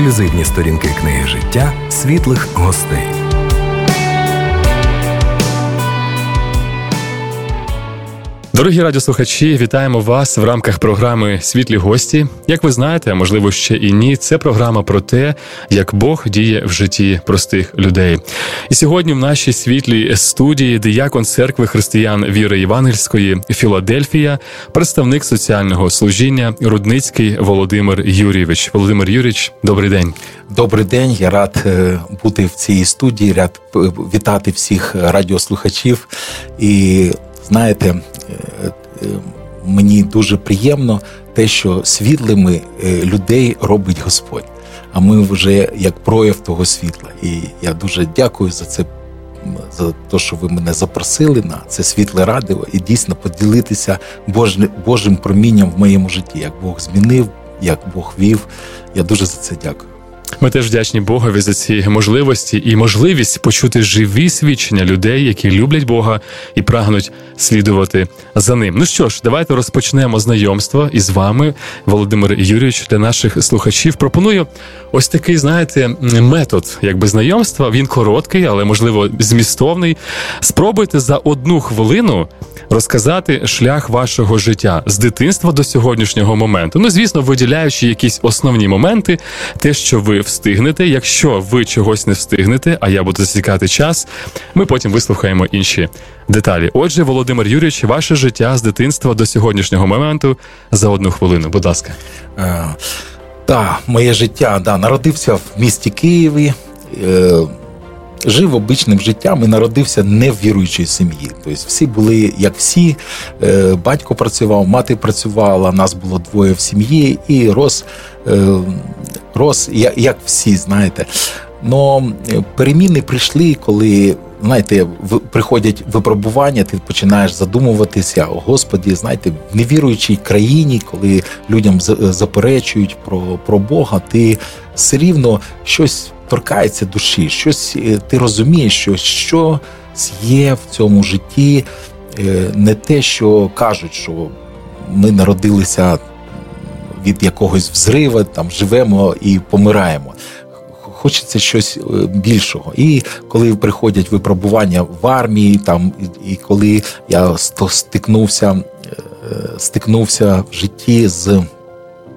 ексклюзивні сторінки книги життя світлих гостей. Дорогі радіослухачі, вітаємо вас в рамках програми Світлі гості. Як ви знаєте, можливо ще і ні, це програма про те, як Бог діє в житті простих людей. І сьогодні в нашій світлій студії диякон церкви християн віри Євангельської Філадельфія, представник соціального служіння Рудницький Володимир Юрійович. Володимир Юрійович, добрий день. Добрий день. Я рад е, бути в цій студії. Рад е, вітати всіх радіослухачів і знаєте, е, е, мені дуже приємно те, що світлими е, людей робить Господь. А ми вже як прояв того світла. І я дуже дякую за це, за те, що ви мене запросили на це світле радіо і дійсно поділитися Божим промінням в моєму житті, як Бог змінив, як Бог вів. Я дуже за це дякую. Ми теж вдячні Богові за ці можливості і можливість почути живі свідчення людей, які люблять Бога і прагнуть слідувати за ним. Ну що ж, давайте розпочнемо знайомство із вами, Володимир Юрійович, для наших слухачів. Пропоную ось такий, знаєте, метод, якби знайомства. Він короткий, але можливо змістовний. Спробуйте за одну хвилину розказати шлях вашого життя з дитинства до сьогоднішнього моменту. Ну, звісно, виділяючи якісь основні моменти, те, що ви встигнете. Якщо ви чогось не встигнете, а я буду засікати час, ми потім вислухаємо інші деталі. Отже, Володимир Юрійович, ваше життя з дитинства до сьогоднішнього моменту за одну хвилину. Будь ласка. Е, так, моє життя да, народився в місті Києві. Е, жив обичним життям і народився не в віруючій сім'ї. Тобто всі були як всі. Е, батько працював, мати працювала, нас було двоє в сім'ї, і рос, е, рос як всі, знаєте. Но переміни прийшли, коли знаєте, приходять випробування, ти починаєш задумуватися, о Господі, знаєте, в невіруючій країні, коли людям заперечують про, про Бога, ти все рівно щось торкається душі, щось е, ти розумієш, що щось є в цьому житті, е, не те, що кажуть, що ми народилися від якогось взрива, там живемо і помираємо. Хочеться щось е, більшого. І коли приходять випробування в армії, там і коли я стикнувся, стикнувся в житті з.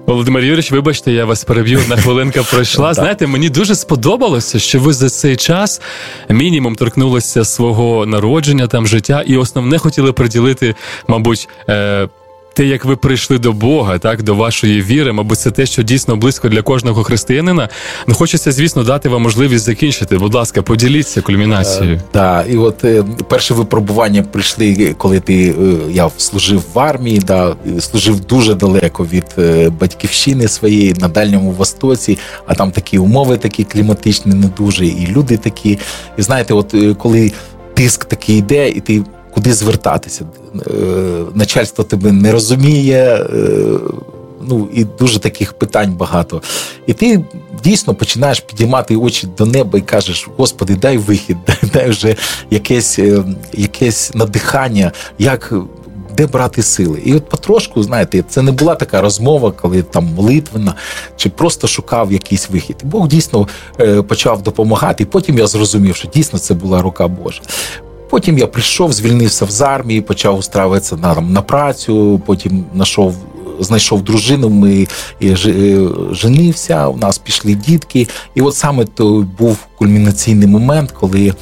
Володимир Юрійович, вибачте, я вас переб'ю. Одна хвилинка пройшла. Знаєте, мені дуже сподобалося, що ви за цей час мінімум торкнулися свого народження, там життя, і основне хотіли приділити, мабуть. Е- те, як ви прийшли до Бога, так до вашої віри, мабуть, це те, що дійсно близько для кожного християнина. Ну хочеться, звісно, дати вам можливість закінчити. Будь ласка, поділіться кульмінацією. Так, і от е, перші випробування прийшли, коли ти е, я служив в армії, да служив дуже далеко від е, батьківщини своєї на дальньому востоці. А там такі умови, такі кліматичні, не дуже, і люди такі. І знаєте, от коли тиск такий йде, і ти куди звертатися. Е, начальство тебе не розуміє. Е, ну і дуже таких питань багато. І ти дійсно починаєш підіймати очі до неба і кажеш: Господи, дай вихід, дай, дай вже якесь е, якесь надихання, як. Де брати сили? І от потрошку, знаєте, це не була така розмова, коли там молитвена, чи просто шукав якийсь вихід. Бог дійсно почав допомагати, і потім я зрозумів, що дійсно це була рука Божа. Потім я прийшов, звільнився з армії, почав устраиватися на на працю. Потім знайшов, знайшов дружину. Ми е, женився. У нас пішли дітки. І от саме той був кульмінаційний момент, коли.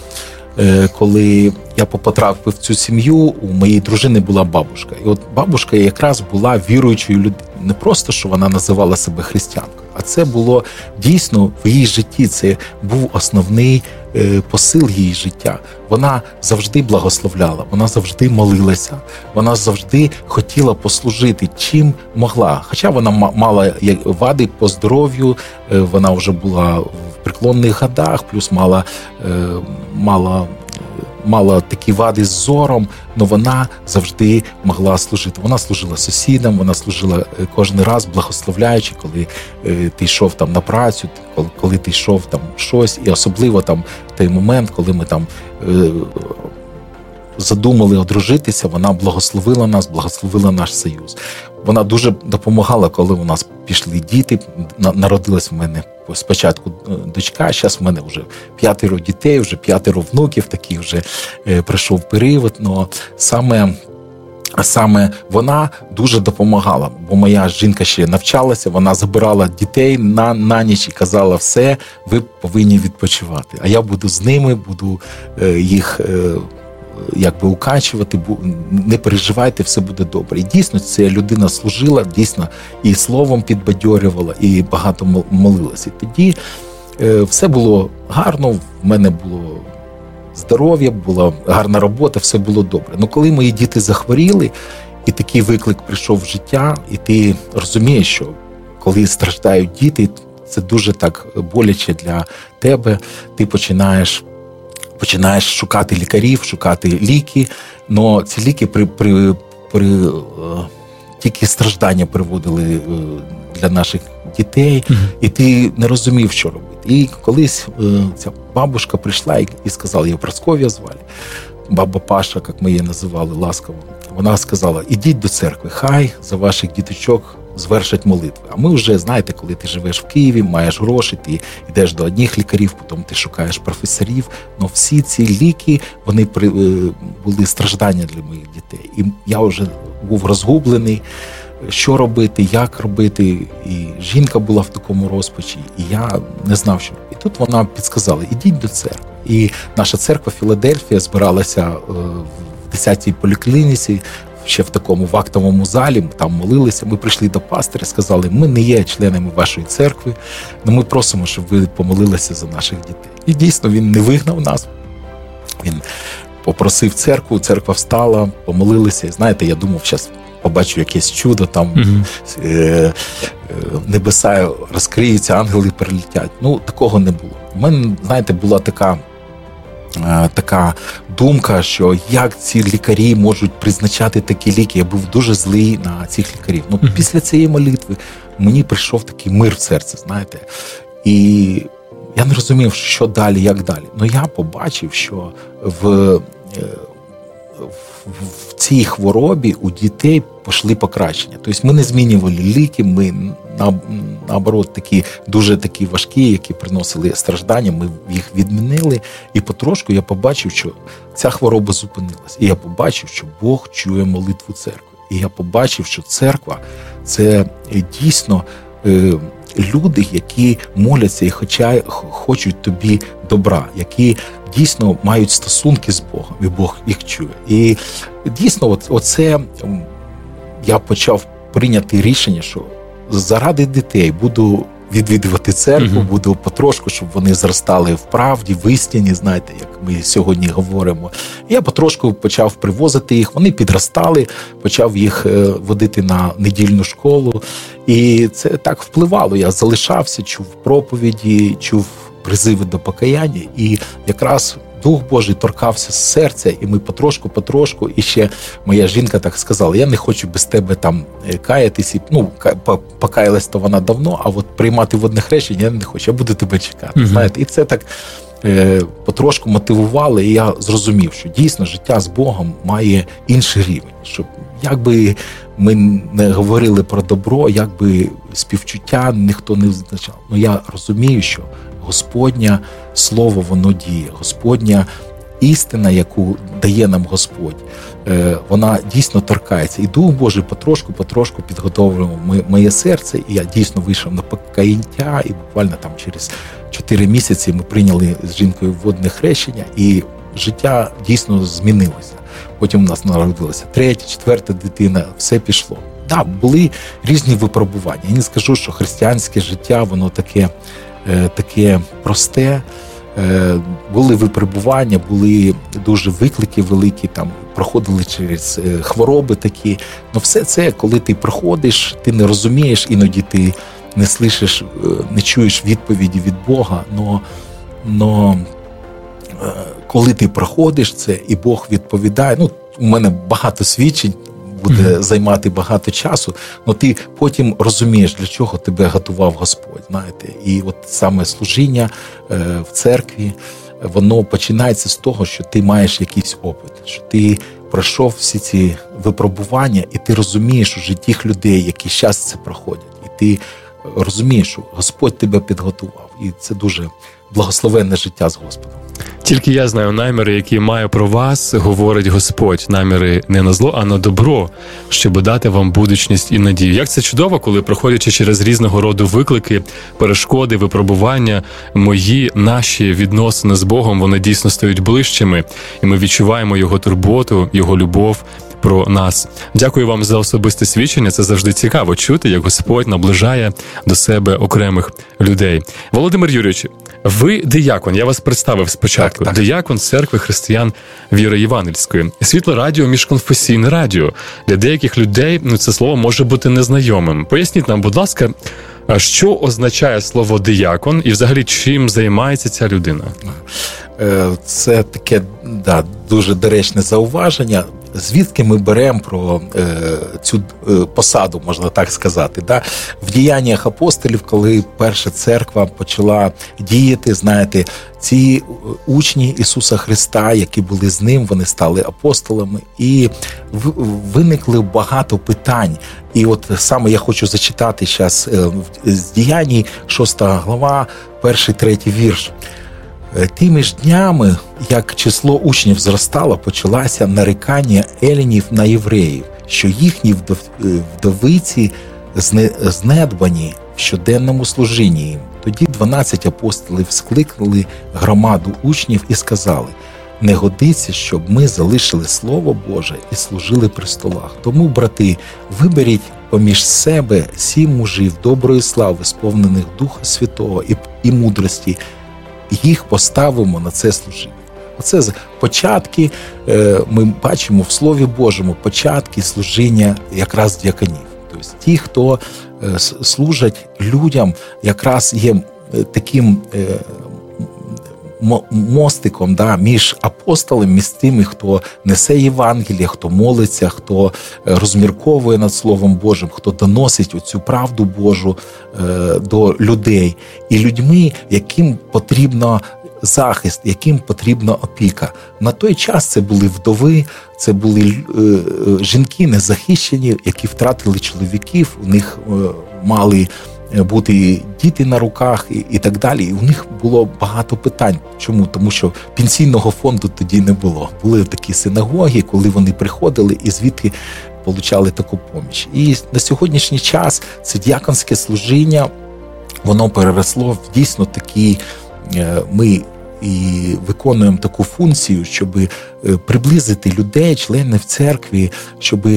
Е, коли я потрапив в цю сім'ю, у моєї дружини була бабушка. І от бабушка якраз була віруючою людиною. Не просто що вона називала себе християнкою, а це було дійсно в її житті. Це був основний Е, посил її життя. Вона завжди благословляла, вона завжди молилася, вона завжди хотіла послужити чим могла. Хоча вона мала вади по здоров'ю, е, вона вже була в преклонних годах, плюс мала е, мала мала такі вади з зором, але вона завжди могла служити. Вона служила сусідам, вона служила е, кожен раз, благословляючи, коли е, ти йшов там на працю, коли ти йшов там щось, і особливо там той момент, коли ми там. Задумали одружитися, вона благословила нас, благословила наш союз. Вона дуже допомагала, коли у нас пішли діти. Народилась в мене спочатку е, дочка, а зараз в мене вже п'ятеро дітей, вже п'ятеро внуків, такий вже е, прийшов період. Но саме Саме вона дуже допомагала, бо моя жінка ще навчалася, вона забирала дітей на на ніч і казала, все, ви повинні відпочивати. А я буду з ними, буду е, їх якби укачувати, не переживайте, все буде добре. І дійсно ця людина служила, дійсно і словом підбадьорювала, і багато молилася. І тоді е, все було гарно, в мене було здоров'я, була гарна робота, все було добре. Ну коли мої діти захворіли, і такий виклик прийшов в життя, і ти розумієш, що коли страждають діти, це дуже так боляче для тебе. Ти починаєш починаєш шукати лікарів, шукати ліки. але ці ліки при при, при е, тільки страждання приводили е, для наших дітей, і ти не розумів, що робити. І колись е, ця бабушка прийшла і, сказала, її Просков'я звали. Баба Паша, як ми її називали ласково, вона сказала: ідіть до церкви, хай за ваших діточок звершать молитви. А ми вже знаєте, коли ти живеш в Києві, маєш гроші, ти йдеш до одних лікарів, потім ти шукаєш професорів. Но всі ці ліки вони при е, були страждання для моїх дітей. І я вже був розгублений. Що робити, як робити, і жінка була в такому розпачі, і я не знав, що. І тут вона підсказала: ідіть до церкви. І наша церква Філадельфія збиралася е, в 10-й поліклініці ще в такому в актовому залі, там молилися. Ми прийшли до пастиря, сказали, ми не є членами вашої церкви, але ми просимо, щоб ви помолилися за наших дітей. І дійсно він не вигнав нас. Він попросив церкву, церква встала, помолилися. І знаєте, я думав, зараз побачу якесь чудо, там е, е, небеса розкриються, ангели перелітять. Ну, такого не було. У мене, знаєте, була така. Е, така думка, що як ці лікарі можуть призначати такі ліки. Я був дуже злий на цих лікарів. Ну, після цієї молитви мені прийшов такий мир в серце, знаєте. І я не розумів, що далі, як далі. Ну я побачив, що в, е, в цій хворобі у дітей пішли покращення. Тобто ми не змінювали ліки, ми наоборот такі дуже такі важкі, які приносили страждання. Ми їх відмінили. І потрошку я побачив, що ця хвороба зупинилась. І я побачив, що Бог чує молитву церкви. І я побачив, що церква це дійсно. Е, люди, які моляться і хоча хочуть тобі добра, які дійсно мають стосунки з Богом, і Бог їх чує. І дійсно, от, оце я почав прийняти рішення, що заради дітей буду відвідувати церкву, uh буду потрошку, щоб вони зростали в правді, в істині, знаєте, як ми сьогодні говоримо. Я потрошку почав привозити їх. Вони підростали, почав їх е, водити на недільну школу, і це так впливало. Я залишався, чув проповіді, чув призиви до покаяння, і якраз Дух Божий торкався з серця, і ми потрошку-потрошку. І ще моя жінка так сказала: я не хочу без тебе там е, каятись. Ну, покаялась то вона давно, а от приймати водне хрещення я не хочу, я буду тебе чекати. Угу. Знаєте, і це так е, потрошку мотивувало, і я зрозумів, що дійсно життя з Богом має інший рівень. Щоб якби ми не говорили про добро, якби співчуття ніхто не визначав. Ну я розумію, що Господнє слово воно діє, Господня істина, яку дає нам Господь, е, вона дійсно торкається. І Дух Божий потрошку-потрошку підготовлював моє серце. І я дійсно вийшов на покаяття, і буквально там через 4 місяці ми прийняли з жінкою водне хрещення, і життя дійсно змінилося. Потім у нас народилася третя, четверта дитина, все пішло. Так, да, були різні випробування. Я не скажу, що християнське життя, воно таке. Е, таке просте. Е, були випробування, були дуже виклики великі, там проходили через е, хвороби такі. Ну все це, коли ти проходиш, ти не розумієш, іноді ти не слышиш, не чуєш відповіді від Бога. Но, но коли ти проходиш це, і Бог відповідає, ну у мене багато свідчень буде mm-hmm. займати багато часу, але ти потім розумієш, для чого тебе готував Господь. Знаєте, і от саме служіння е, в церкві. воно починається з того, що ти маєш якийсь опит, що ти пройшов всі ці випробування, і ти розумієш уже тих людей, які зараз це проходять, і ти розумієш, що Господь тебе підготував, і це дуже благословенне життя з Господом. Тільки я знаю наміри, які маю про вас, говорить Господь. Наміри не на зло, а на добро, щоб дати вам будучність і надію. Як це чудово, коли проходячи через різного роду виклики, перешкоди, випробування, мої наші відносини з Богом вони дійсно стають ближчими, і ми відчуваємо його турботу, його любов, про нас. Дякую вам за особисте свідчення. Це завжди цікаво чути, як Господь наближає до себе окремих людей. Володимир Юрійович, ви диякон. Я вас представив спочатку. Так, так. Диякон церкви християн віри Євангельської. Світло радіо, міжконфесійне радіо. Для деяких людей ну це слово може бути незнайомим. Поясніть нам, будь ласка. Що означає слово диякон, і взагалі чим займається ця людина? Е, це таке да, дуже доречне зауваження звідки ми беремо про е, цю е, посаду, можна так сказати. Да? В діяннях апостолів, коли перша церква почала діяти, знаєте, ці учні Ісуса Христа, які були з ним, вони стали апостолами, і виникли багато питань. І от саме я хочу зачитати зараз е, з діяній, шоста глава, перший третій вірш. Е, тими ж днями, як число учнів зростало, почалося нарікання елінів на євреїв, що їхні е, вдовиці знедбані в щоденному служінні їм. Тоді 12 апостолів скликали громаду учнів і сказали: не годиться, щоб ми залишили Слово Боже і служили при столах. Тому, брати, виберіть поміж себе сім мужів доброї слави, сповнених Духа Святого і, і мудрості їх поставимо на це служіння. Оце початки е, ми бачимо в Слові Божому початки служіння якраз дяканів. Тобто ті, хто е, служать людям, якраз є е, таким мостиком да, між апостолами, між тими, хто несе Євангеліє, хто молиться, хто розмірковує над Словом Божим, хто доносить оцю правду Божу е, до людей, і людьми, яким потрібно захист, яким потрібна опіка. На той час це були вдови, це були е, е, жінки незахищені, які втратили чоловіків, у них мали. Е, бути діти на руках і, і так далі. І у них було багато питань. Чому? Тому що пенсійного фонду тоді не було. Були такі синагоги, коли вони приходили і звідки получали таку поміч. І на сьогоднішній час це дяконське служіння, воно переросло в дійсно такі е, ми. І виконуємо таку функцію, щоб е, приблизити людей, членів церкві, щоб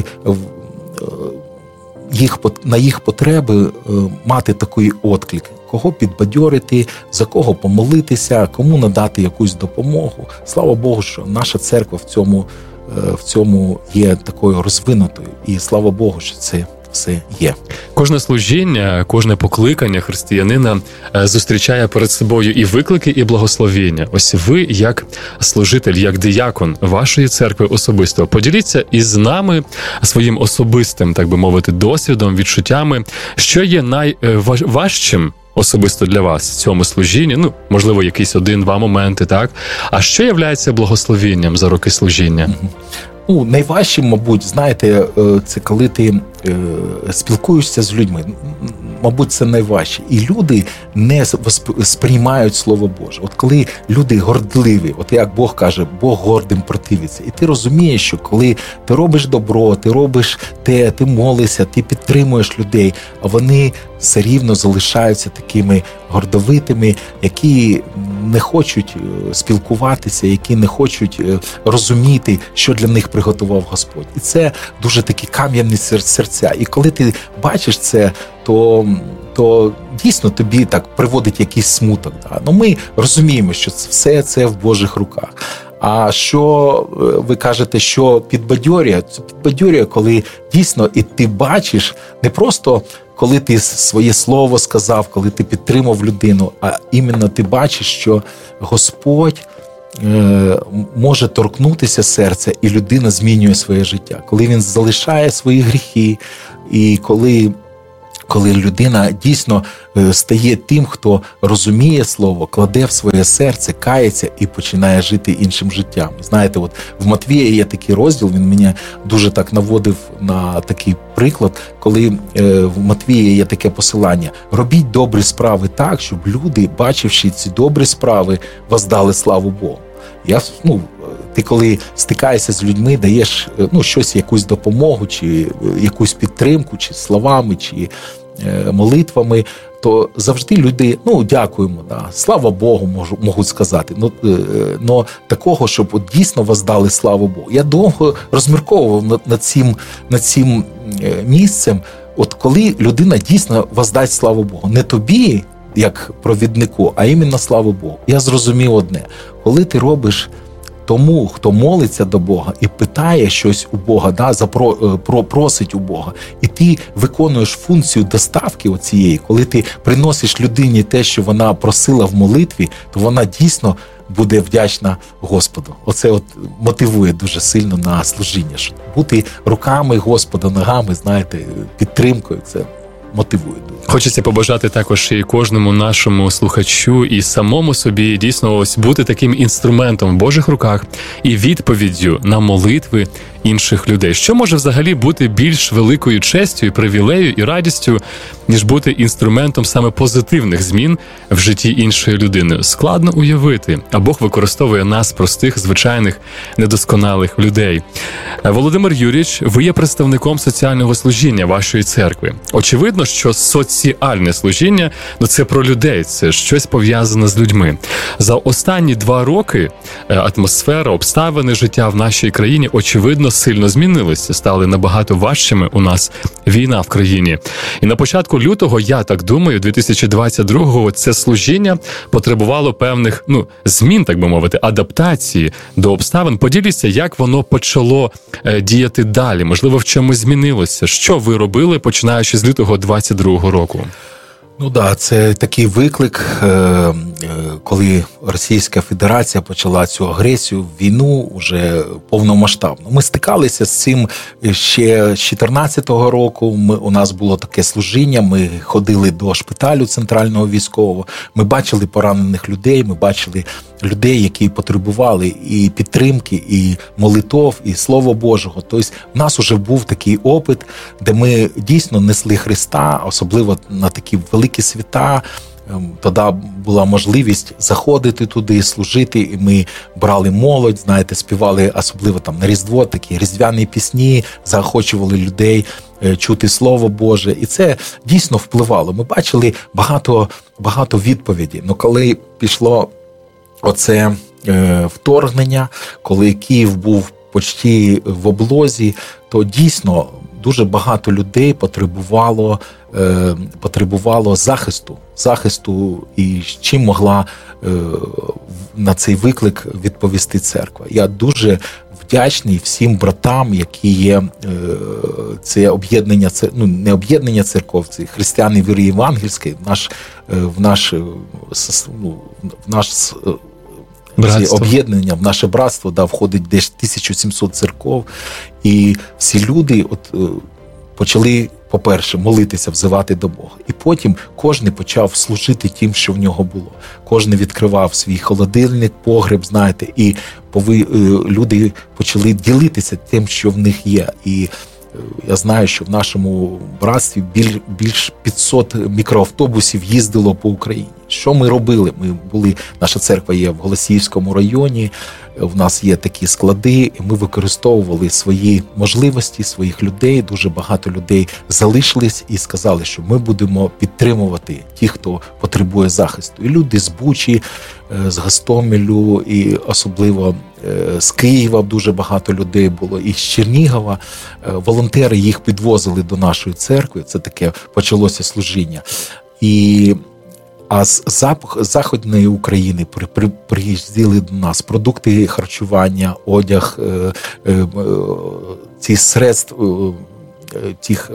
їх на їх потреби е, мати такий отклик, кого підбадьорити, за кого помолитися, кому надати якусь допомогу. Слава Богу, що наша церква в цьому е, в цьому є такою розвинутою, і слава Богу, що це все є. Кожне служіння, кожне покликання християнина е, зустрічає перед собою і виклики, і благословіння. Ось ви, як служитель, як диякон вашої церкви особисто, поділіться із нами своїм особистим, так би мовити, досвідом, відчуттями, що є найважчим. Особисто для вас в цьому служінні, ну можливо, якісь один-два моменти, так. А що являється благословінням за роки служіння? Ну, найважче, мабуть, знаєте, е, це коли ти е, спілкуєшся з людьми. Мабуть, це найважче. І люди не сприймають слово Боже. От коли люди гордливі, от як Бог каже, Бог гордим противиться. І ти розумієш, що коли ти робиш добро, ти робиш те, ти молишся, ти підтримуєш людей, а вони все рівно залишаються такими гордовитими, які не хочуть е, спілкуватися, які не хочуть е, розуміти, що для них приготував Господь, і це дуже такі кам'яні серця. І коли ти бачиш це, то то дійсно тобі так приводить якийсь смуток. Да? Ну ми розуміємо, що це все це в Божих руках. А що е, ви кажете, що підбадьорює? Це підбадьорює, коли дійсно і ти бачиш не просто коли ти своє слово сказав, коли ти підтримав людину, а іменно ти бачиш, що Господь е, може торкнутися серця, і людина змінює своє життя, коли він залишає свої гріхи, і коли коли людина дійсно е, стає тим, хто розуміє слово, кладе в своє серце, кається і починає жити іншим життям. Знаєте, от в Матвія є такий розділ. Він мене дуже так наводив на такий приклад, коли е, в Матвія є таке посилання: робіть добрі справи так, щоб люди, бачивши ці добрі справи, воздали славу Богу. Я ну, ти коли стикаєшся з людьми, даєш ну, щось, якусь допомогу, чи якусь підтримку, чи словами, чи е, молитвами, то завжди люди ну дякуємо, да, слава Богу, можу, можуть сказати. Ну е, но такого, щоб от дійсно воздали славу Богу. Я довго розмірковував над, над цим над цим е, місцем. От коли людина дійсно воздасть славу Богу, не тобі, як провіднику, а іменно славу Богу. Я зрозумів одне, коли ти робиш тому, хто молиться до Бога і питає щось у Бога, да, запро, е, про, просить у Бога, і ти виконуєш функцію доставки оцієї, коли ти приносиш людині те, що вона просила в молитві, то вона дійсно буде вдячна Господу. Оце от мотивує дуже сильно на служіння. Бути руками Господа, ногами, знаєте, підтримкою. Це мотивує. Хочеться побажати також і кожному нашому слухачу і самому собі дійсно ось бути таким інструментом в Божих руках і відповіддю на молитви інших людей. Що може взагалі бути більш великою честю і привілею і радістю, ніж бути інструментом саме позитивних змін в житті іншої людини? Складно уявити, а Бог використовує нас, простих, звичайних, недосконалих людей. Володимир Юрійович, ви є представником соціального служіння вашої церкви. Очевидно, що соціальне служіння ну це про людей, це щось пов'язане з людьми. За останні два роки е, атмосфера, обставини життя в нашій країні очевидно сильно змінилися, стали набагато важчими. У нас війна в країні. І на початку лютого, я так думаю, 2022-го це служіння потребувало певних ну змін, так би мовити, адаптації до обставин. Поділіться, як воно почало е, діяти далі. Можливо, в чомусь змінилося. Що ви робили, починаючи з лютого 22-го року? Ну да, це такий виклик, е, коли Російська Федерація почала цю агресію, війну вже повномасштабно. Ми стикалися з цим ще з 2014 року. Ми у нас було таке служіння. Ми ходили до шпиталю центрального військового. Ми бачили поранених людей. Ми бачили людей, які потребували і підтримки, і молитов, і Слова Божого. Тобто, в нас вже був такий опит, де ми дійсно несли Христа, особливо на такі великі свята. Ем, тоді була можливість заходити туди, служити, і ми брали молодь, знаєте, співали особливо там на Різдво, такі різдвяні пісні, заохочували людей е, чути Слово Боже, і це дійсно впливало. Ми бачили багато багато відповідей. Ну коли пішло оце е, вторгнення, коли Київ був почти в облозі, то дійсно дуже багато людей потребувало е, потребувало захисту, захисту і чим могла е, на цей виклик відповісти церква. Я дуже вдячний всім братам, які є це об'єднання, це ну не об'єднання церков, це християни віри євангельської, наш в наш ну, в наш Братство. об'єднання в наше братство да, входить десь 1700 церков, і всі люди от е, почали, по-перше, молитися, взивати до Бога. І потім кожен почав служити тим, що в нього було. Кожен відкривав свій холодильник, погреб, знаєте, і пови, е, люди почали ділитися тим, що в них є. І е, я знаю, що в нашому братстві біль, більш 500 мікроавтобусів їздило по Україні. Що ми робили? Ми були, наша церква є в Голосіївському районі. В нас є такі склади, і ми використовували свої можливості, своїх людей. Дуже багато людей залишились і сказали, що ми будемо підтримувати ті, хто потребує захисту. І люди з Бучі, е, з Гастомелю, і особливо е, з Києва дуже багато людей було, і з Чернігова. Е, волонтери їх підвозили до нашої церкви. Це таке почалося служіння. І а з Заходної України при, при, приїздили до нас продукти харчування, одяг, е, е, е, ці средств, тих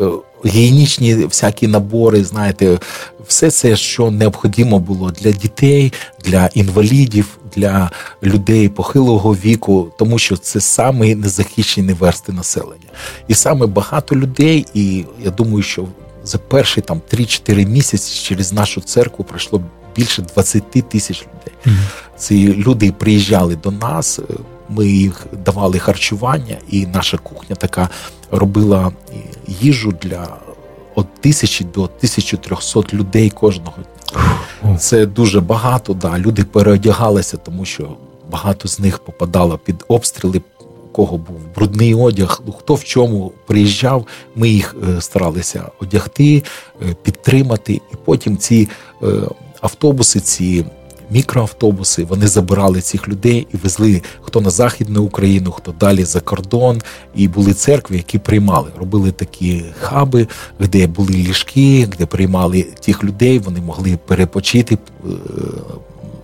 гігієнічні всякі набори. Знаєте, все це, що необхідно було для дітей, для інвалідів, для людей похилого віку, тому що це саме незахищені версти населення, і саме багато людей, і я думаю, що за перші там 3-4 місяці через нашу церкву пройшло більше 20 тисяч людей. Mm-hmm. Ці люди приїжджали до нас, ми їх давали харчування, і наша кухня така робила їжу для від тисячі до 1300 людей кожного дня. Це дуже багато. Да. Люди переодягалися, тому що багато з них попадало під обстріли. Кого був брудний одяг, ну, хто в чому приїжджав, ми їх е, старалися одягти, е, підтримати, і потім ці е, автобуси, ці мікроавтобуси. Вони забирали цих людей і везли хто на Західну Україну, хто далі за кордон. І були церкви, які приймали, робили такі хаби, де були ліжки, де приймали тих людей. Вони могли перепочити.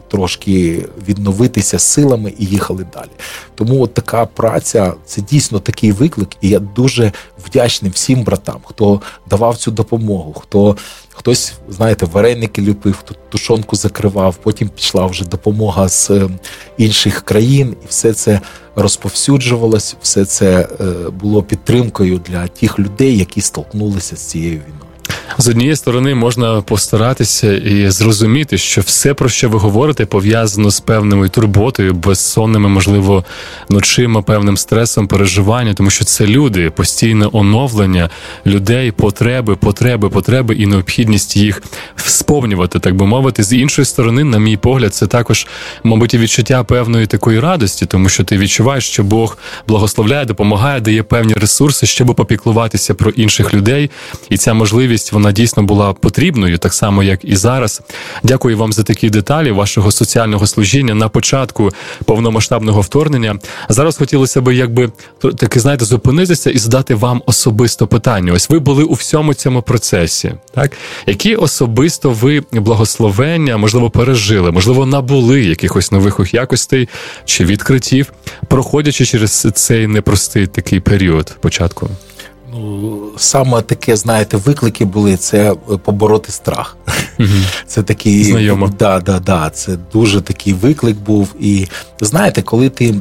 Трошки відновитися силами і їхали далі. Тому от така праця це дійсно такий виклик, і я дуже вдячний всім братам, хто давав цю допомогу, хто Хтось, знаєте, вареники ліпив, хто тушонку закривав, потім пішла вже допомога з е, інших країн, і все це розповсюджувалось, все це е, було підтримкою для тих людей, які столкнулися з цією війною. З однієї сторони можна постаратися і зрозуміти, що все, про що ви говорите, пов'язано з певною турботою, безсонними, можливо, ночима, певним стресом, переживанням, тому що це люди, постійне оновлення людей, потреби, потреби, потреби і необхідність їх сповнювати, так би мовити. З іншої сторони, на мій погляд, це також, мабуть, і відчуття певної такої радості, тому що ти відчуваєш, що Бог благословляє, допомагає, дає певні ресурси, щоб попіклуватися про інших людей, і ця можливість вона дійсно була потрібною, так само як і зараз. Дякую вам за такі деталі вашого соціального служіння на початку повномасштабного вторгнення. Зараз хотілося б, якби таки знаєте, зупинитися і задати вам особисто питання. Ось ви були у всьому цьому процесі, так які особисто ви благословення можливо пережили, можливо, набули якихось нових якостей чи відкриттів, проходячи через цей непростий такий період початку. Ну, саме таке, знаєте, виклики були це е, побороти страх. Угу. Це такий Знайомо. Да, да, да, Це дуже такий виклик був. І знаєте, коли ти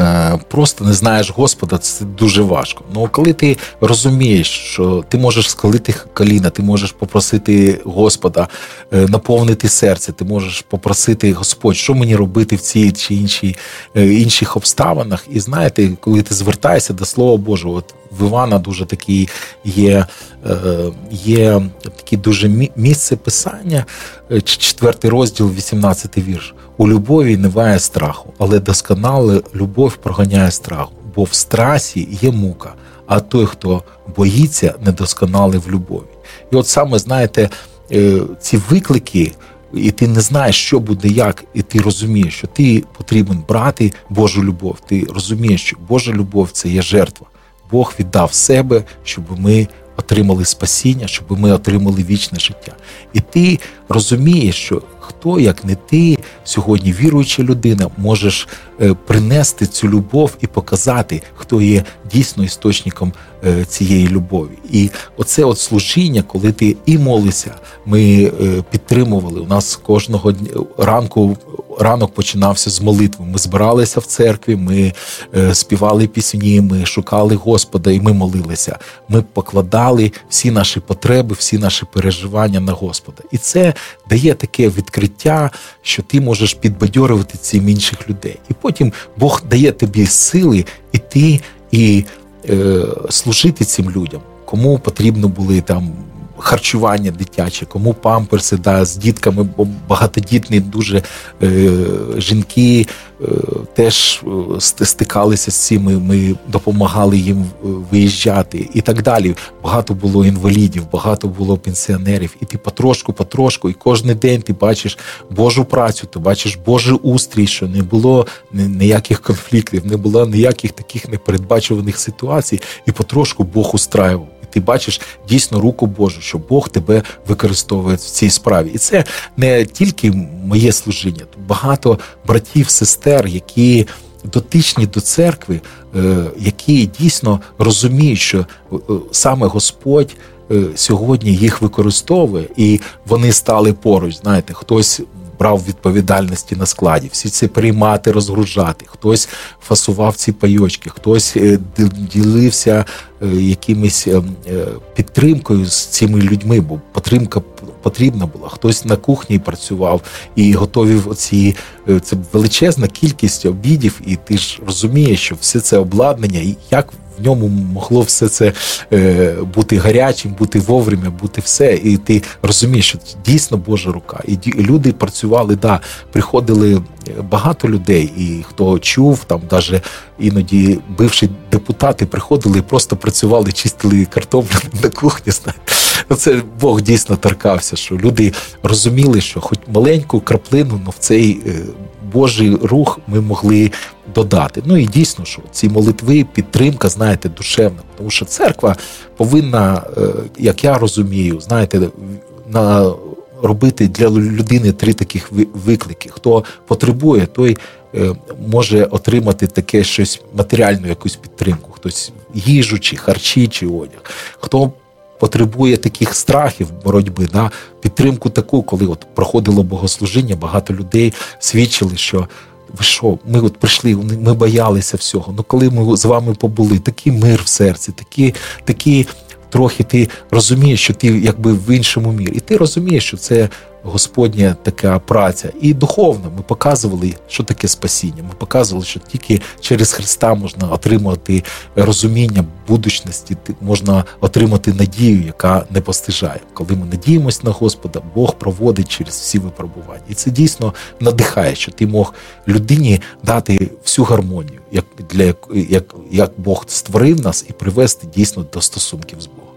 Е, просто не знаєш Господа, це дуже важко. Ну коли ти розумієш, що ти можеш схилити коліна, ти можеш попросити Господа е, наповнити серце, ти можеш попросити Господь, що мені робити в цій чи іншій інших обставинах. І знаєте, коли ти звертаєшся до Слова Божого, от в Івана дуже такий є є таке дуже місце писання, четвертий розділ, 18 вірш. У любові немає страху, але досконала любов проганяє страху, бо в страсі є мука, а той, хто боїться, недосконалий в любові. І от саме знаєте, е, ці виклики, і ти не знаєш, що буде, як, і ти розумієш, що ти потрібен брати Божу любов. Ти розумієш, що Божа любов це є жертва. Бог віддав себе, щоб ми отримали спасіння, щоб ми отримали вічне життя. І ти розумієш, що хто, як не ти, сьогодні віруюча людина, можеш е, принести цю любов і показати, хто є дійсно істочником цієї любові. І оце от служіння, коли ти і молишся, ми е, підтримували. У нас кожного ранку ранок починався з молитви. Ми збиралися в церкві, ми співали пісні, ми шукали Господа, і ми молилися. Ми покладали всі наші потреби, всі наші переживання на Господа. І це дає таке відкриття, що ти можеш підбадьорювати цим інших людей. І потім Бог дає тобі сили і е, служити цим людям, кому потрібно були там харчування дитяче, кому памперси, да, з дітками, бо багатодітні дуже е, жінки е, теж е, стикалися з цим, ми допомагали їм е, виїжджати і так далі. Багато було інвалідів, багато було пенсіонерів. І ти потрошку, потрошку, і кожен день ти бачиш Божу працю, ти бачиш Божий устрій, що не було ніяких конфліктів, не було ніяких таких непередбачуваних ситуацій, і потрошку Бог устраював ти бачиш дійсно руку Божу, що Бог тебе використовує в цій справі. І це не тільки моє служіння, багато братів, сестер, які дотичні до церкви, е, які дійсно розуміють, що е, саме Господь. Е, сьогодні їх використовує, і вони стали поруч. Знаєте, хтось брав відповідальності на складі, всі це приймати, розгружати. Хтось фасував ці пайочки, хтось е, ділився е, якимись е, підтримкою з цими людьми, бо підтримка потрібна була. Хтось на кухні працював і готовів оці це величезна кількість обідів, і ти ж розумієш, що все це обладнання, і як в ньому могло все це е, бути гарячим, бути вовремя, бути все. І ти розумієш, що дійсно Божа рука. І люди працювали, да, приходили е, багато людей, і хто чув, там навіть іноді бивші депутати приходили і просто працювали, чистили картоплю на кухні. Ну, це Бог дійсно торкався, що люди розуміли, що хоч маленьку краплину, але в цей е, Божий рух ми могли додати. Ну і дійсно, що ці молитви, підтримка, знаєте, душевна. Тому що церква повинна, е, як я розумію, знаєте, на робити для людини три таких виклики. Хто потребує, той е, може отримати таке щось матеріальну якусь підтримку, хтось їжу, чи харчі, чи одяг. Хто Потребує таких страхів боротьби, да, підтримку таку, коли от проходило богослужіння, багато людей свідчили, що ви що, ми от прийшли, ми боялися всього. Ну коли ми з вами побули, такий мир в серці, такі, такі трохи ти розумієш, що ти якби в іншому мірі. І ти розумієш, що це Господня така праця. І духовно ми показували, що таке спасіння. Ми показували, що тільки через Христа можна отримати розуміння будучності, можна отримати надію, яка не постижає. Коли ми надіємося на Господа, Бог проводить через всі випробування. І це дійсно надихає, що ти мог людині дати всю гармонію, як для як, як Бог створив нас і привести дійсно до стосунків з Богом.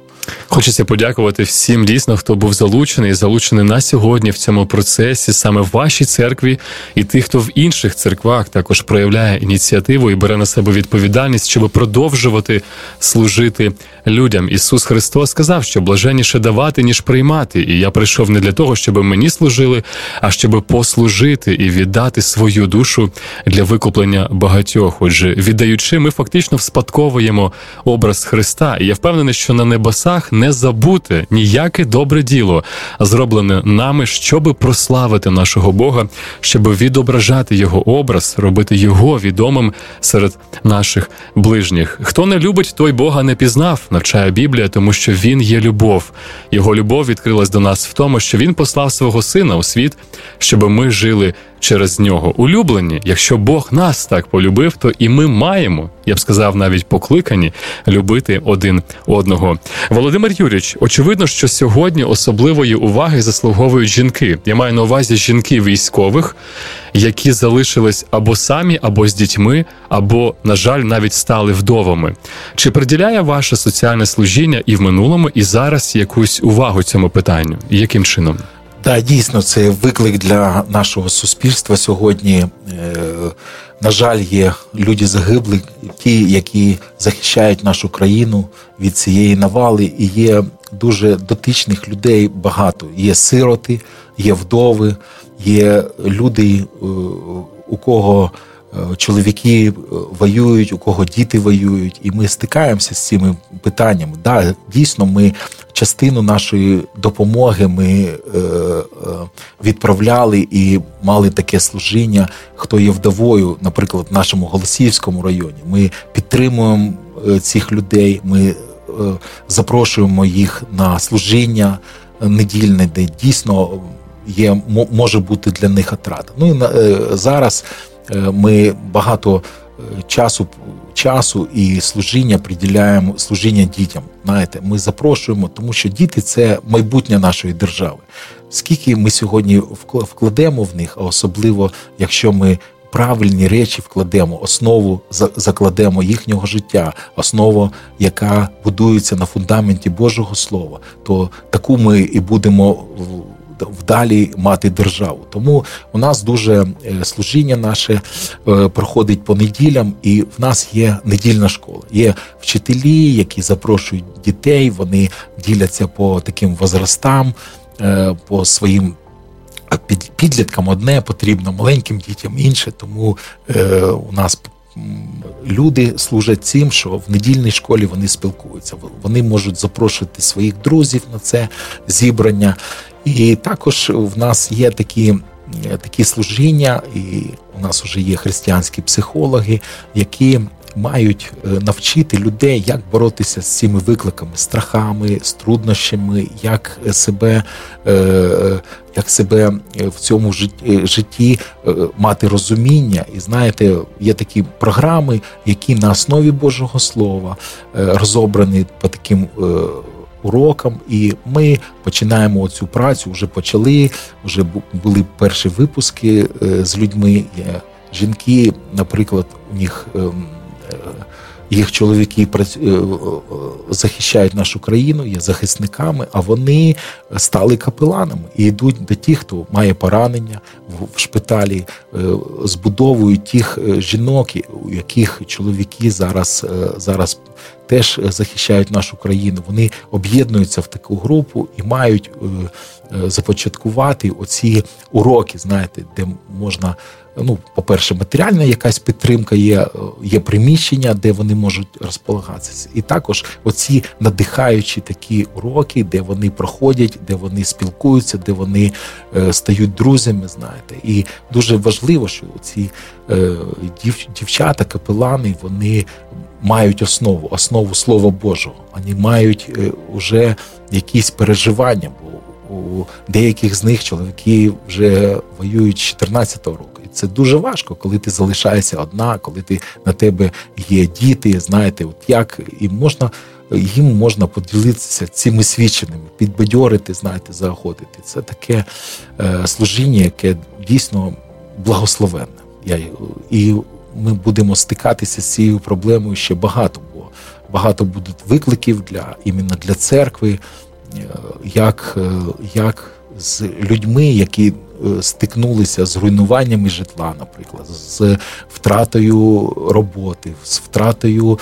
Хочеться подякувати всім дійсно, хто був залучений, залучений на сьогодні в цьому процесі, саме в вашій церкві, і тих, хто в інших церквах також проявляє ініціативу і бере на себе відповідальність, щоб продовжувати служити людям. Ісус Христос сказав, що блаженніше давати, ніж приймати. І я прийшов не для того, щоб мені служили, а щоб послужити і віддати свою душу для викуплення багатьох. Отже, віддаючи, ми фактично вспадковуємо образ Христа. І я впевнений, що на небесах не забути ніяке добре діло, зроблене нами, щоб прославити нашого Бога, щоб відображати його образ, робити його відомим серед наших ближніх. Хто не любить, той Бога не пізнав навчає Біблія, тому що він є любов. Його любов відкрилась до нас в тому, що він послав свого сина у світ, щоб ми жили через нього. Улюблені, якщо Бог нас так полюбив, то і ми маємо, я б сказав, навіть покликані любити один одного. Володимир Юрійович, очевидно, що сьогодні особливої уваги заслуговують жінки. Я маю на увазі жінки військових, які залишились або самі, або з дітьми, або, на жаль, навіть стали вдовами. Чи приділяє ваше соціальне служіння і в минулому, і зараз якусь увагу цьому питанню? Яким чином? Так, дійсно, це виклик для нашого суспільства сьогодні. Е, на жаль, є люди загиблі, ті, які захищають нашу країну від цієї навали, і є дуже дотичних людей багато. Є сироти, є вдови, є люди, е, у кого чоловіки е, воюють, у кого діти воюють, і ми стикаємося з цими питаннями. Да, Дійсно, ми частину нашої допомоги ми е, відправляли і мали таке служіння, хто є вдовою, наприклад, в нашому Голосіївському районі. Ми підтримуємо цих людей, ми запрошуємо їх на служіння недільне, де дійсно є може бути для них отрада. Ну і зараз. Е, ми багато е, часу часу і служіння приділяємо служіння дітям. Знаєте, ми запрошуємо, тому що діти це майбутнє нашої держави. Скільки ми сьогодні вкладемо в них, а особливо якщо ми правильні речі вкладемо, основу закладемо їхнього життя, основу, яка будується на фундаменті Божого Слова, то таку ми і будемо вдалі мати державу. Тому у нас дуже е, служіння наше е, проходить по неділям, і в нас є недільна школа. Є вчителі, які запрошують дітей, вони діляться по таким возрастам, е, по своїм. Підліткам одне потрібно, маленьким дітям інше, тому е, у нас люди служать цим, що в недільній школі вони спілкуються. Вони можуть запрошувати своїх друзів на це зібрання. І також в нас є такі такі служіння, і у нас вже є християнські психологи, які мають е, навчити людей, як боротися з цими викликами, страхами, з труднощами, як себе е, як себе в цьому житті мати розуміння. І знаєте, є такі програми, які на основі Божого Слова розобрані по таким урокам, і ми починаємо цю працю. Вже почали. Вже були перші випуски е, з людьми. Жінки, наприклад, у них ем, е, їх чоловіки е, захищають нашу країну, є захисниками, а вони стали капеланами і йдуть до тих, хто має поранення в шпиталі, збудовують тих жінок, у яких чоловіки зараз зараз теж захищають нашу країну. Вони об'єднуються в таку групу і мають е, е, започаткувати оці уроки, знаєте, де можна. Ну, по-перше, матеріальна якась підтримка є, є приміщення, де вони можуть розполагатися. І також оці надихаючі такі уроки, де вони проходять, де вони спілкуються, де вони е, стають друзями. Знаєте, і дуже важливо, що ці е, дів, дівчата, капелани, вони мають основу, основу Слова Божого. Вони мають вже е, якісь переживання, бо у деяких з них чоловіки вже воюють з 14-го року. Це дуже важко, коли ти залишаєшся одна, коли ти на тебе є діти, знаєте, от як і можна. Їм можна поділитися цими свідченнями, підбадьорити, знаєте, заохотити. Це таке е, служіння, яке дійсно благословенне. Я, І ми будемо стикатися з цією проблемою ще багато, бо багато буде викликів для іменно для церкви, е, як, е, як з людьми, які стикнулися з руйнуваннями житла, наприклад, з втратою роботи, з втратою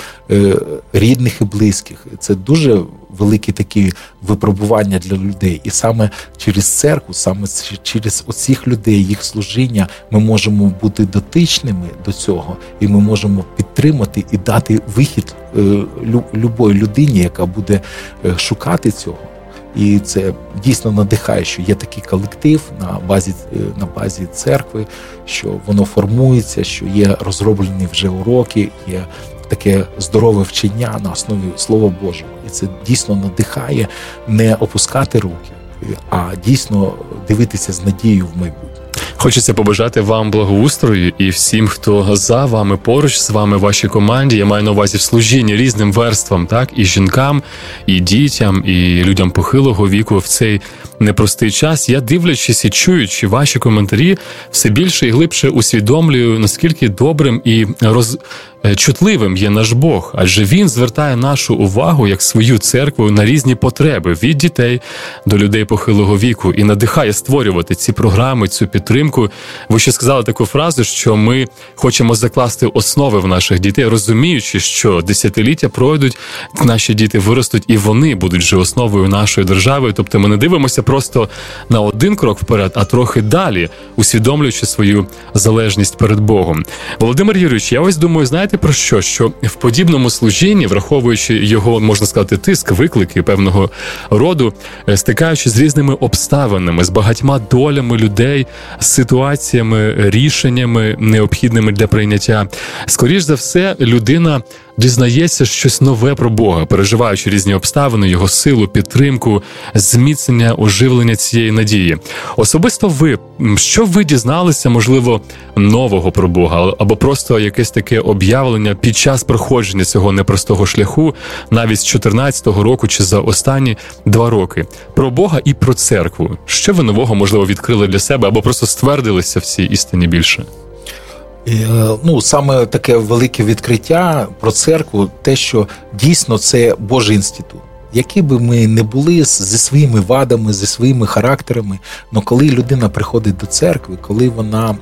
рідних і близьких. Це дуже великі такі випробування для людей. І саме через церкву, саме через оцих людей, їх служіння, ми можемо бути дотичними до цього, і ми можемо підтримати і дати вихід е, любої людині, яка буде е, шукати цього. І це дійсно надихає, що є такий колектив на базі е, на базі церкви, що воно формується, що є розроблені вже уроки, є таке здорове вчення на основі Слова Божого, і це дійсно надихає не опускати руки, а дійсно дивитися з надією в майбутнє. Хочеться побажати вам благоустрою і всім, хто за вами поруч з вами, вашій команді. Я маю на увазі в служінні різним верствам, так і жінкам, і дітям, і людям похилого віку в цей непростий час. Я дивлячись і чуючи ваші коментарі, все більше і глибше усвідомлюю, наскільки добрим і роз... Е, є наш Бог, адже він звертає нашу увагу як свою церкву на різні потреби від дітей до людей похилого віку і надихає створювати ці програми, цю підтримку. Ви ще сказали таку фразу, що ми хочемо закласти основи в наших дітей, розуміючи, що десятиліття пройдуть, наші діти виростуть і вони будуть вже основою нашої держави. Тобто, ми не дивимося просто на один крок вперед, а трохи далі, усвідомлюючи свою залежність перед Богом. Володимир Юрійович, я ось думаю, знаєте про що? Що в подібному служінні, враховуючи його, можна сказати, тиск, виклики певного роду, е, стикаючи з різними обставинами, з багатьма долями людей, з ситуаціями, рішеннями необхідними для прийняття, скоріш за все, людина дізнається щось нове про Бога, переживаючи різні обставини, його силу, підтримку, зміцнення, оживлення цієї надії. Особисто ви що ви дізналися, можливо, нового про Бога, або просто якесь таке об'явлення під час проходження цього непростого шляху, навіть з 14-го року чи за останні два роки, про Бога і про церкву. Що ви нового можливо відкрили для себе або просто ствердилися в цій істині більше? Е, ну, саме таке велике відкриття про церкву, те, що дійсно це Божий інститут. Які би ми не були зі своїми вадами, зі своїми характерами, але коли людина приходить до церкви, коли вона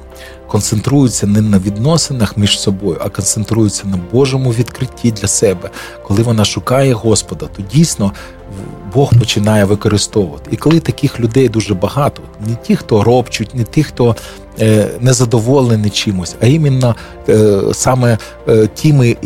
концентрується не на відносинах між собою, а концентрується на Божому відкритті для себе, коли вона шукає Господа, то дійсно Бог починає використовувати. І коли таких людей дуже багато, не ті, хто робчуть, не ті, хто е, незадоволений чимось, а іменно е, саме е, тими.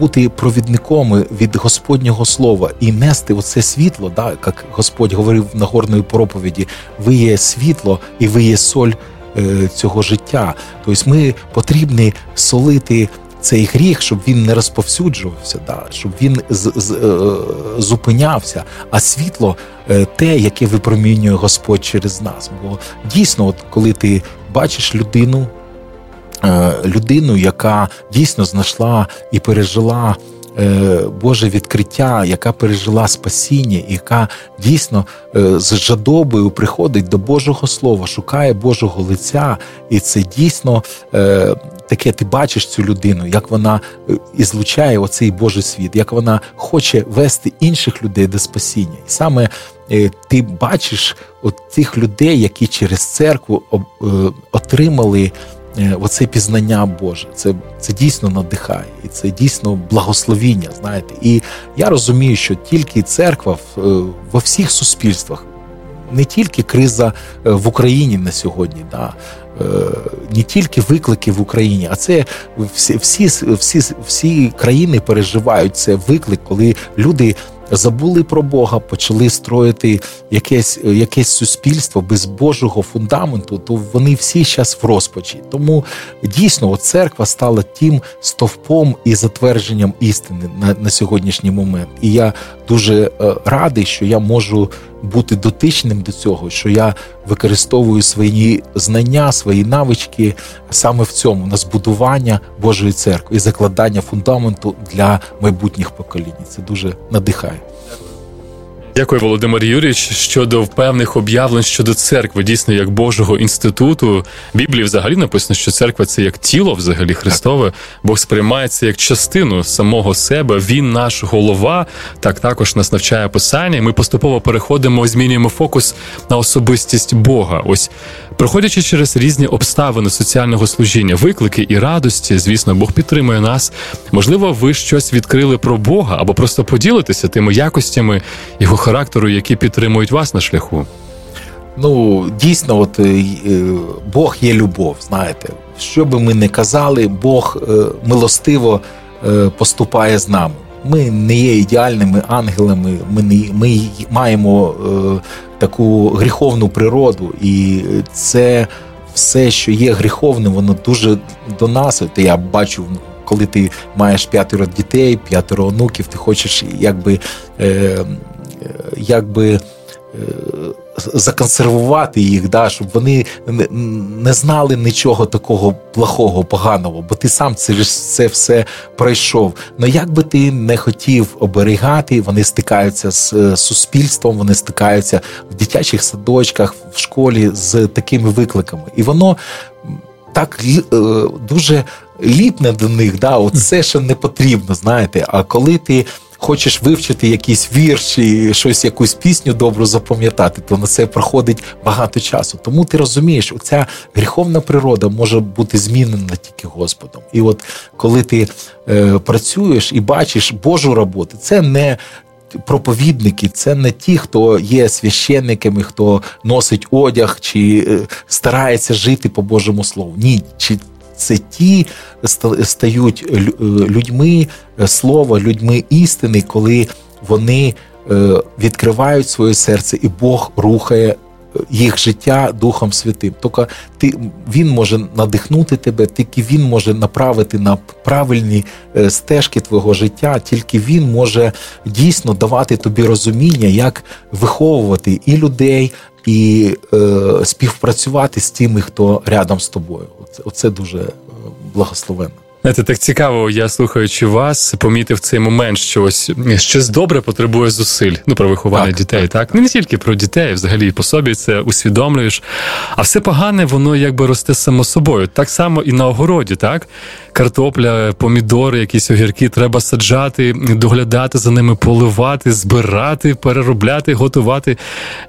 Бути провідником від Господнього слова і нести оце світло, да, як Господь говорив на горної проповіді: ви є світло і ви є соль е, цього життя. Тобто ми потрібні солити. Цей гріх, щоб він не розповсюджувався, да, щоб він з, з, е, зупинявся, а світло е, те, яке випромінює Господь через нас. Бо дійсно, от коли ти бачиш людину, е, людину, яка дійсно знайшла і пережила Боже відкриття, яка пережила спасіння, яка дійсно е, з жадобою приходить до Божого Слова, шукає Божого лиця, і це дійсно е, таке. Ти бачиш цю людину, як вона ізлучає оцей Божий світ, як вона хоче вести інших людей до спасіння. І саме ти бачиш от тих людей, які через церкву отримали. Е, оце пізнання Боже. Це це дійсно надихає, і це дійсно благословіння. Знаєте, і я розумію, що тільки церква в, е, во всіх суспільствах, не тільки криза е, в Україні на сьогодні, да, не тільки виклики в Україні, а це всі всі, всі, всі країни переживають це виклик, коли люди забули про Бога, почали строїти якесь якесь суспільство без Божого фундаменту, то вони всі зараз в розпачі. Тому дійсно церква стала тим стовпом і затвердженням істини на, на сьогоднішній момент. І я дуже е, радий, що я можу бути дотичним до цього, що я використовую свої знання, свої навички саме в цьому на збудування Божої церкви і закладання фундаменту для майбутніх поколінь. Це дуже надихає. Дякую, Володимир Юрійович. Щодо певних об'явлень щодо церкви, дійсно як Божого інституту. Біблії взагалі написано, що церква це як тіло, взагалі Христове. Бог сприймається як частину самого себе. Він наш голова. Так також нас навчає писання. Ми поступово переходимо, змінюємо фокус на особистість Бога. Ось проходячи через різні обставини соціального служіння, виклики і радості. Звісно, Бог підтримує нас. Можливо, ви щось відкрили про Бога або просто поділитеся тими якостями його характеру, які підтримують вас на шляху? Ну, дійсно, от е, е, Бог є любов. Знаєте, що би ми не казали, Бог е, милостиво поступає з нами. Ми не є ідеальними ангелами, ми не ми маємо таку гріховну природу, і це все, що є гріховним, воно дуже до нас. От я бачу, коли ти маєш п'ятеро дітей, п'ятеро онуків, ти хочеш якби якби. Законсервувати їх, да, щоб вони не знали нічого такого плохого, поганого, бо ти сам це це все пройшов. Ну як би ти не хотів оберігати, вони стикаються з е, суспільством, вони стикаються в дитячих садочках, в школі з такими викликами. І воно так е, дуже ліпне до них. да, от все, не потрібно, знаєте. А коли ти хочеш вивчити якийсь вірш і щось, якусь пісню добру запам'ятати, то на це проходить багато часу. Тому ти розумієш, оця гріховна природа може бути змінена тільки Господом. І от коли ти е, працюєш і бачиш Божу роботу, це не Проповідники це не ті, хто є священниками, хто носить одяг чи е, старається жити по Божому Слову. Ні, чи це ті стають людьми е, слова, людьми істини, коли вони е, відкривають своє серце, і Бог рухає е, їх життя Духом Святим. Тільки ти він може надихнути тебе, тільки він може направити на правильні стежки твого життя, тільки він може дійсно давати тобі розуміння, як виховувати і людей, і е, співпрацювати з тими, хто рядом з тобою. Оце, оце дуже е, благословенно. Знаєте, так цікаво, я слухаючи вас, помітив цей момент, що ось щось добре потребує зусиль. Ну про виховання так, дітей, так. так ну не тільки про дітей, взагалі по собі це усвідомлюєш. А все погане, воно якби росте само собою. Так само і на огороді, так картопля, помідори, якісь огірки треба саджати, доглядати за ними, поливати, збирати, переробляти, готувати,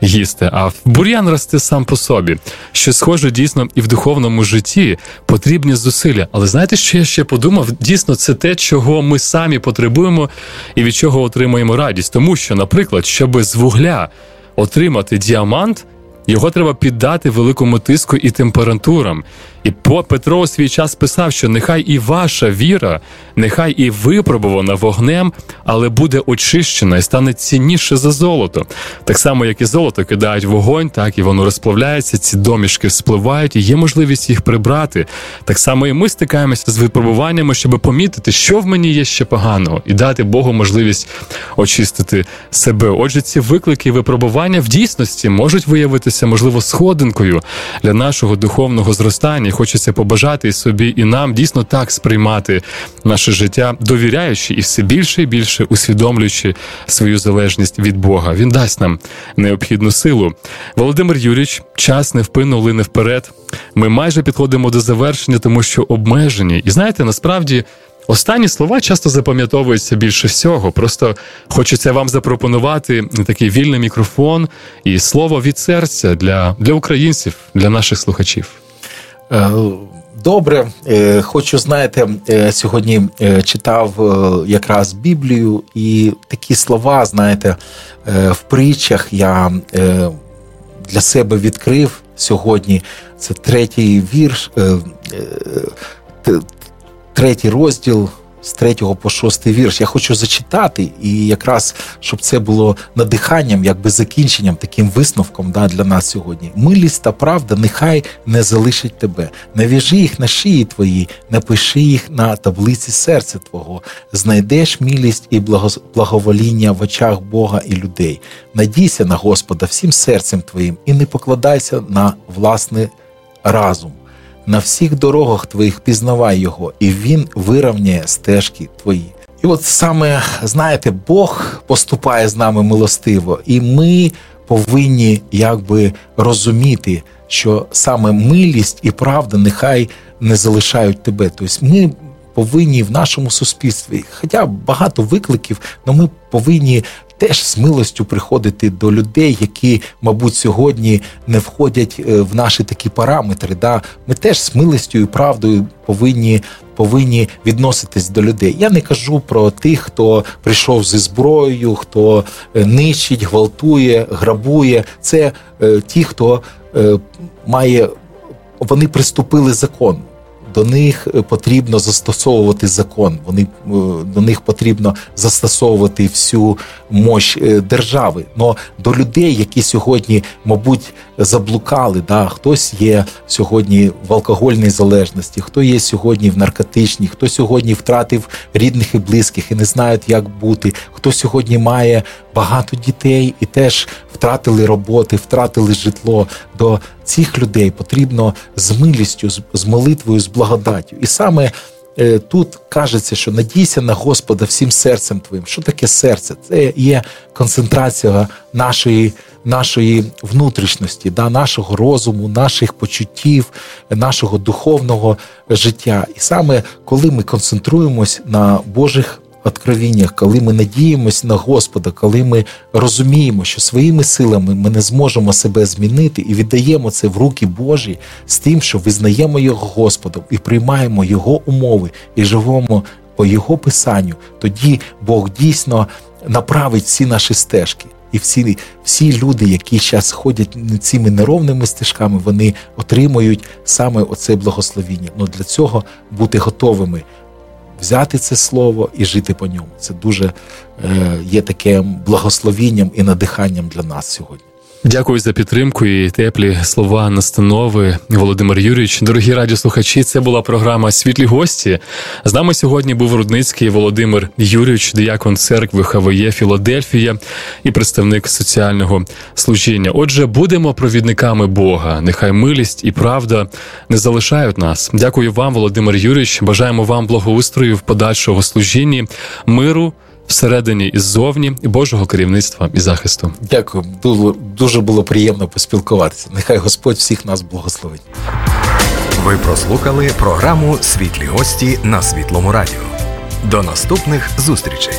їсти. А бур'ян росте сам по собі. Що схоже дійсно і в духовному житті потрібні зусилля. Але знаєте, що я ще подумав? Дійсно, це те, чого ми самі потребуємо і від чого отримуємо радість. Тому що, наприклад, щоб з вугля отримати діамант. Його треба піддати великому тиску і температурам. І Петро у свій час писав, що нехай і ваша віра, нехай і випробувана вогнем, але буде очищена і стане цінніше за золото. Так само, як і золото кидають вогонь, так і воно розплавляється, ці домішки спливають, і є можливість їх прибрати. Так само і ми стикаємося з випробуваннями, щоб помітити, що в мені є ще поганого, і дати Богу можливість очистити себе. Отже, ці виклики і випробування в дійсності можуть виявитися, можливо, сходинкою для нашого духовного зростання. Хочеться побажати і собі, і нам дійсно так сприймати наше життя, довіряючи і все більше і більше усвідомлюючи свою залежність від Бога. Він дасть нам необхідну силу. Володимир Юрійович, час невпинно лине вперед. Ми майже підходимо до завершення, тому що обмежені. І знаєте, насправді. Останні слова часто запам'ятовуються більше всього. Просто хочеться вам запропонувати такий вільний мікрофон і слово від серця для, для українців, для наших слухачів. Е, добре, е, хочу знаєте, е, сьогодні читав якраз Біблію, і такі слова, знаєте, в притчах я для себе відкрив сьогодні. Це третій вірш, третій розділ з 3 по 6 вірш. Я хочу зачитати, і якраз щоб це було надиханням, якби закінченням, таким висновком да, для нас сьогодні. Милість та правда нехай не залишить тебе. Нав'яжи їх на шиї твої, напиши їх на таблиці серця Твого, знайдеш милість і благовоління в очах Бога і людей. Надійся на Господа всім серцем твоїм і не покладайся на власний разум на всіх дорогах твоїх пізнавай його, і він вирівняє стежки твої. І от саме знаєте, Бог поступає з нами милостиво, і ми повинні якби розуміти, що саме милість і правда нехай не залишають тебе. Тобто ми повинні в нашому суспільстві, хоча багато викликів, але ми повинні теж з милостю приходити до людей, які, мабуть, сьогодні не входять е, в наші такі параметри. Да? Ми теж з милостю і правдою повинні. Повинні відноситись до людей. Я не кажу про тих, хто прийшов зі зброєю, хто е, нищить, гвалтує, грабує. Це е, ті, хто е, має, вони приступили закон до них е, потрібно застосовувати закон. Вони е, до них потрібно застосовувати всю мощь е, держави. Но до людей, які сьогодні, мабуть, заблукали, да, хтось є сьогодні в алкогольній залежності, хто є сьогодні в наркотичній, хто сьогодні втратив рідних і близьких і не знають, як бути, хто сьогодні має багато дітей і теж втратили роботи, втратили житло. До цих людей потрібно з милістю, з молитвою, з благодаттю. І саме тут кажеться, що надійся на Господа всім серцем твоїм. Що таке серце? Це є концентрація нашої. Нашої внутрішності, да, нашого розуму, наших почуттів, нашого духовного життя. І саме коли ми концентруємось на Божих откровіннях, коли ми надіємось на Господа, коли ми розуміємо, що своїми силами ми не зможемо себе змінити і віддаємо це в руки Божі з тим, що визнаємо Його Господом і приймаємо Його умови і живемо по Його писанню, тоді Бог дійсно направить всі наші стежки. І всі всі люди, які зараз ходять цими неровними стежками, вони отримують саме оце благословіння. Ну для цього бути готовими взяти це слово і жити по ньому. Це дуже е, є таким благословінням і надиханням для нас сьогодні. Дякую за підтримку і теплі слова настанови, Володимир Юрійович. Дорогі радіослухачі, це була програма Світлі гості. З нами сьогодні був Рудницький Володимир Юрійович, диякон церкви ХВЄ Філадельфія і представник соціального служіння. Отже, будемо провідниками Бога. Нехай милість і правда не залишають нас. Дякую вам, Володимир Юрійович. Бажаємо вам благоустрою в подальшого служінні, миру всередині і ззовні Божого керівництва і захисту. Дякую, було дуже було приємно поспілкуватися. Нехай Господь всіх нас благословить. Ви прослухали програму Світлі гості на світлому радіо. До наступних зустрічей.